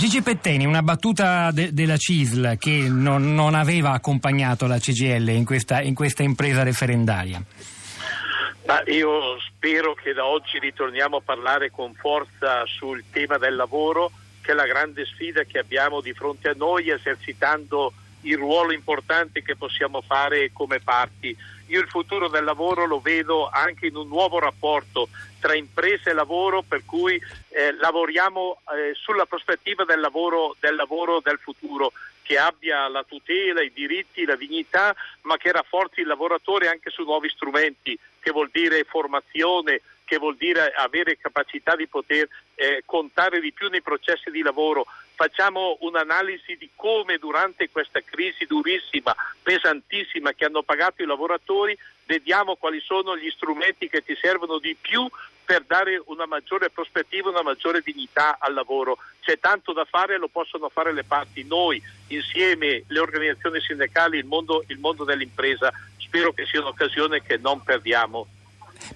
Gigi Petteni, una battuta de- della CISL che non, non, aveva accompagnato la CGL in questa, in questa impresa referendaria. Ma io spero che da oggi ritorniamo a parlare con forza sul tema del lavoro, che è la grande sfida che abbiamo di fronte a noi, esercitando il ruolo importante che possiamo fare come parti. Io il futuro del lavoro lo vedo anche in un nuovo rapporto tra impresa e lavoro, per cui eh, lavoriamo eh, sulla prospettiva del lavoro, del lavoro del futuro che abbia la tutela, i diritti, la dignità, ma che rafforzi il lavoratore anche su nuovi strumenti, che vuol dire formazione, che vuol dire avere capacità di poter eh, contare di più nei processi di lavoro. Facciamo un'analisi di come durante questa crisi durissima, pesantissima che hanno pagato i lavoratori, vediamo quali sono gli strumenti che ti servono di più per dare una maggiore prospettiva, una maggiore dignità al lavoro. C'è tanto da fare, lo possono fare le parti, noi insieme, le organizzazioni sindacali, il mondo, il mondo dell'impresa. Spero che sia un'occasione che non perdiamo.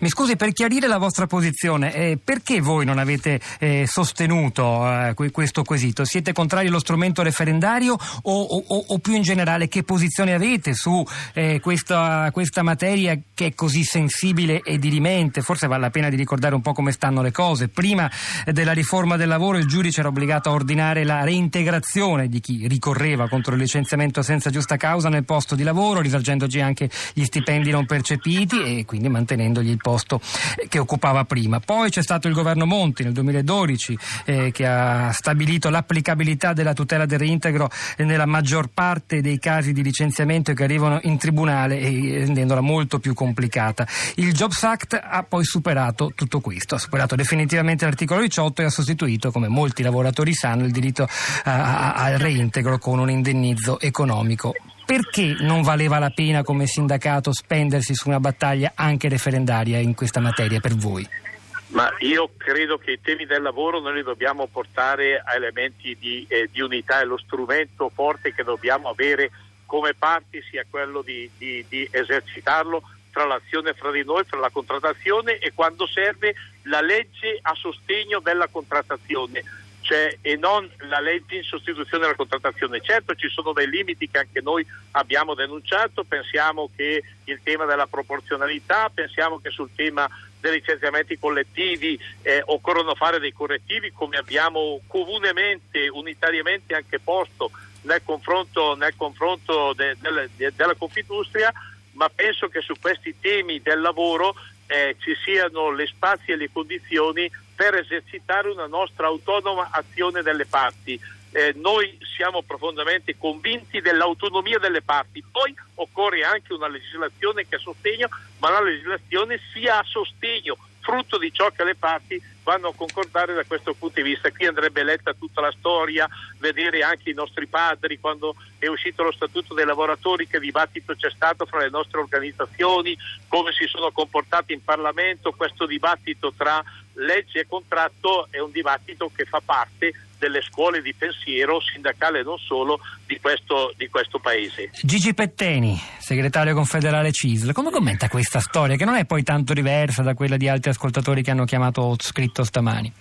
Mi scusi, per chiarire la vostra posizione, eh, perché voi non avete eh, sostenuto eh, questo quesito? Siete contrari allo strumento referendario o, o, o, più in generale che posizione avete su eh, questa, questa, materia che è così sensibile e dirimente? Forse vale la pena di ricordare un po' come stanno le cose. Prima della riforma del lavoro il giudice era obbligato a ordinare la reintegrazione di chi ricorreva contro il licenziamento senza giusta causa nel posto di lavoro, risargendoci anche gli stipendi non percepiti e quindi mantenendogli il posto che occupava prima. Poi c'è stato il governo Monti nel 2012 eh, che ha stabilito l'applicabilità della tutela del reintegro nella maggior parte dei casi di licenziamento che arrivano in tribunale rendendola molto più complicata. Il Jobs Act ha poi superato tutto questo, ha superato definitivamente l'articolo 18 e ha sostituito, come molti lavoratori sanno, il diritto a, a, al reintegro con un indennizzo economico perché non valeva la pena come sindacato spendersi su una battaglia anche referendaria in questa materia per voi? Ma io credo che i temi del lavoro noi li dobbiamo portare a elementi di, eh, di unità e lo strumento forte che dobbiamo avere come parti sia quello di, di, di esercitarlo tra l'azione fra di noi, fra la contrattazione e quando serve la legge a sostegno della contrattazione cioè, e non la legge in sostituzione della contrattazione. Certo ci sono dei limiti che anche noi abbiamo denunciato, pensiamo che il tema della proporzionalità, pensiamo che sul tema dei licenziamenti collettivi eh, occorrono fare dei correttivi come abbiamo comunemente, unitariamente anche posto nel confronto, nel confronto de, de, de, della Confindustria, ma penso che su questi temi del lavoro eh, ci siano le spazi e le condizioni per esercitare una nostra autonoma azione delle parti. Eh, noi siamo profondamente convinti dell'autonomia delle parti, poi occorre anche una legislazione che a sostegno, ma la legislazione sia a sostegno, frutto di ciò che le parti vanno a concordare da questo punto di vista. Qui andrebbe letta tutta la storia, vedere anche i nostri padri quando è uscito lo statuto dei lavoratori, che dibattito c'è stato fra le nostre organizzazioni, come si sono comportati in Parlamento, questo dibattito tra legge e contratto è un dibattito che fa parte delle scuole di pensiero sindacale e non solo di questo, di questo paese. Gigi Petteni, segretario confederale CISL, come commenta questa storia che non è poi tanto diversa da quella di altri ascoltatori che hanno chiamato scritto stamani?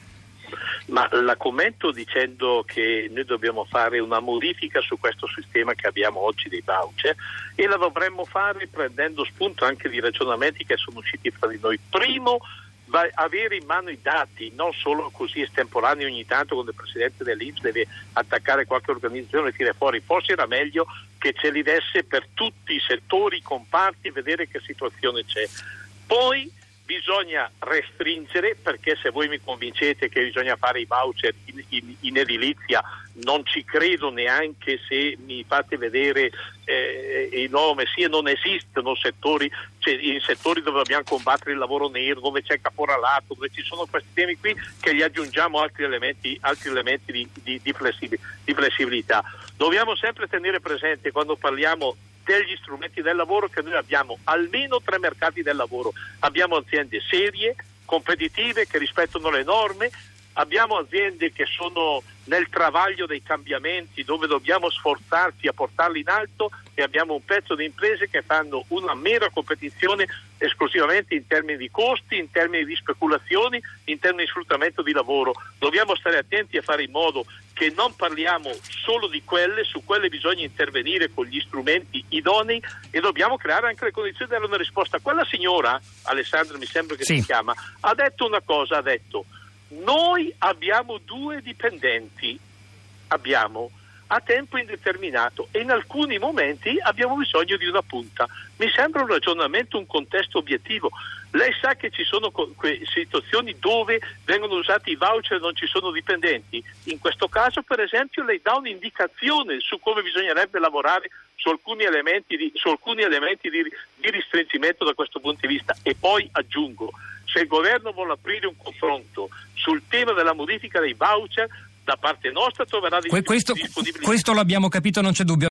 Ma la commento dicendo che noi dobbiamo fare una modifica su questo sistema che abbiamo oggi dei voucher e la dovremmo fare prendendo spunto anche di ragionamenti che sono usciti fra di noi. Primo, avere in mano i dati, non solo così estemporanei ogni tanto quando il presidente dell'Inps deve attaccare qualche organizzazione e tirare fuori, forse era meglio che ce li desse per tutti i settori, i comparti, vedere che situazione c'è. Poi bisogna restringere perché se voi mi convincete che bisogna fare i voucher in, in, in edilizia non ci credo neanche se mi fate vedere eh, il nome, sì, non esistono settori, cioè, in settori dove dobbiamo combattere il lavoro nero, dove c'è caporalato, dove ci sono questi temi qui che gli aggiungiamo altri elementi, altri elementi di, di, di, flessibilità. Dobbiamo sempre tenere presente quando parliamo degli strumenti del lavoro che noi abbiamo almeno tre mercati del lavoro. Abbiamo aziende serie, competitive, che rispettano le norme, abbiamo aziende che sono nel travaglio dei cambiamenti dove dobbiamo sforzarci a portarli in alto e abbiamo un pezzo di imprese che fanno una mera competizione esclusivamente in termini di costi, in termini di speculazioni, in termini di sfruttamento di lavoro. Dobbiamo stare attenti a fare in modo che non parliamo solo di quelle, su quelle bisogna intervenire con gli strumenti idonei e dobbiamo creare anche le condizioni di dare una risposta. Quella signora, Alessandra mi sembra che sì. si chiama, ha detto una cosa, ha detto noi abbiamo due dipendenti, abbiamo a tempo indeterminato e in alcuni momenti abbiamo bisogno di una punta. Mi sembra un ragionamento, un contesto obiettivo. Lei sa che ci sono situazioni dove vengono usati i voucher e non ci sono dipendenti. In questo caso, per esempio, lei dà un'indicazione su come bisognerebbe lavorare su alcuni elementi di, alcuni elementi di, di ristringimento da questo punto di vista. E poi aggiungo, se il governo vuole aprire un confronto sul tema della modifica dei voucher, da parte nostra troverà questo, questo l'abbiamo capito, non c'è dubbio.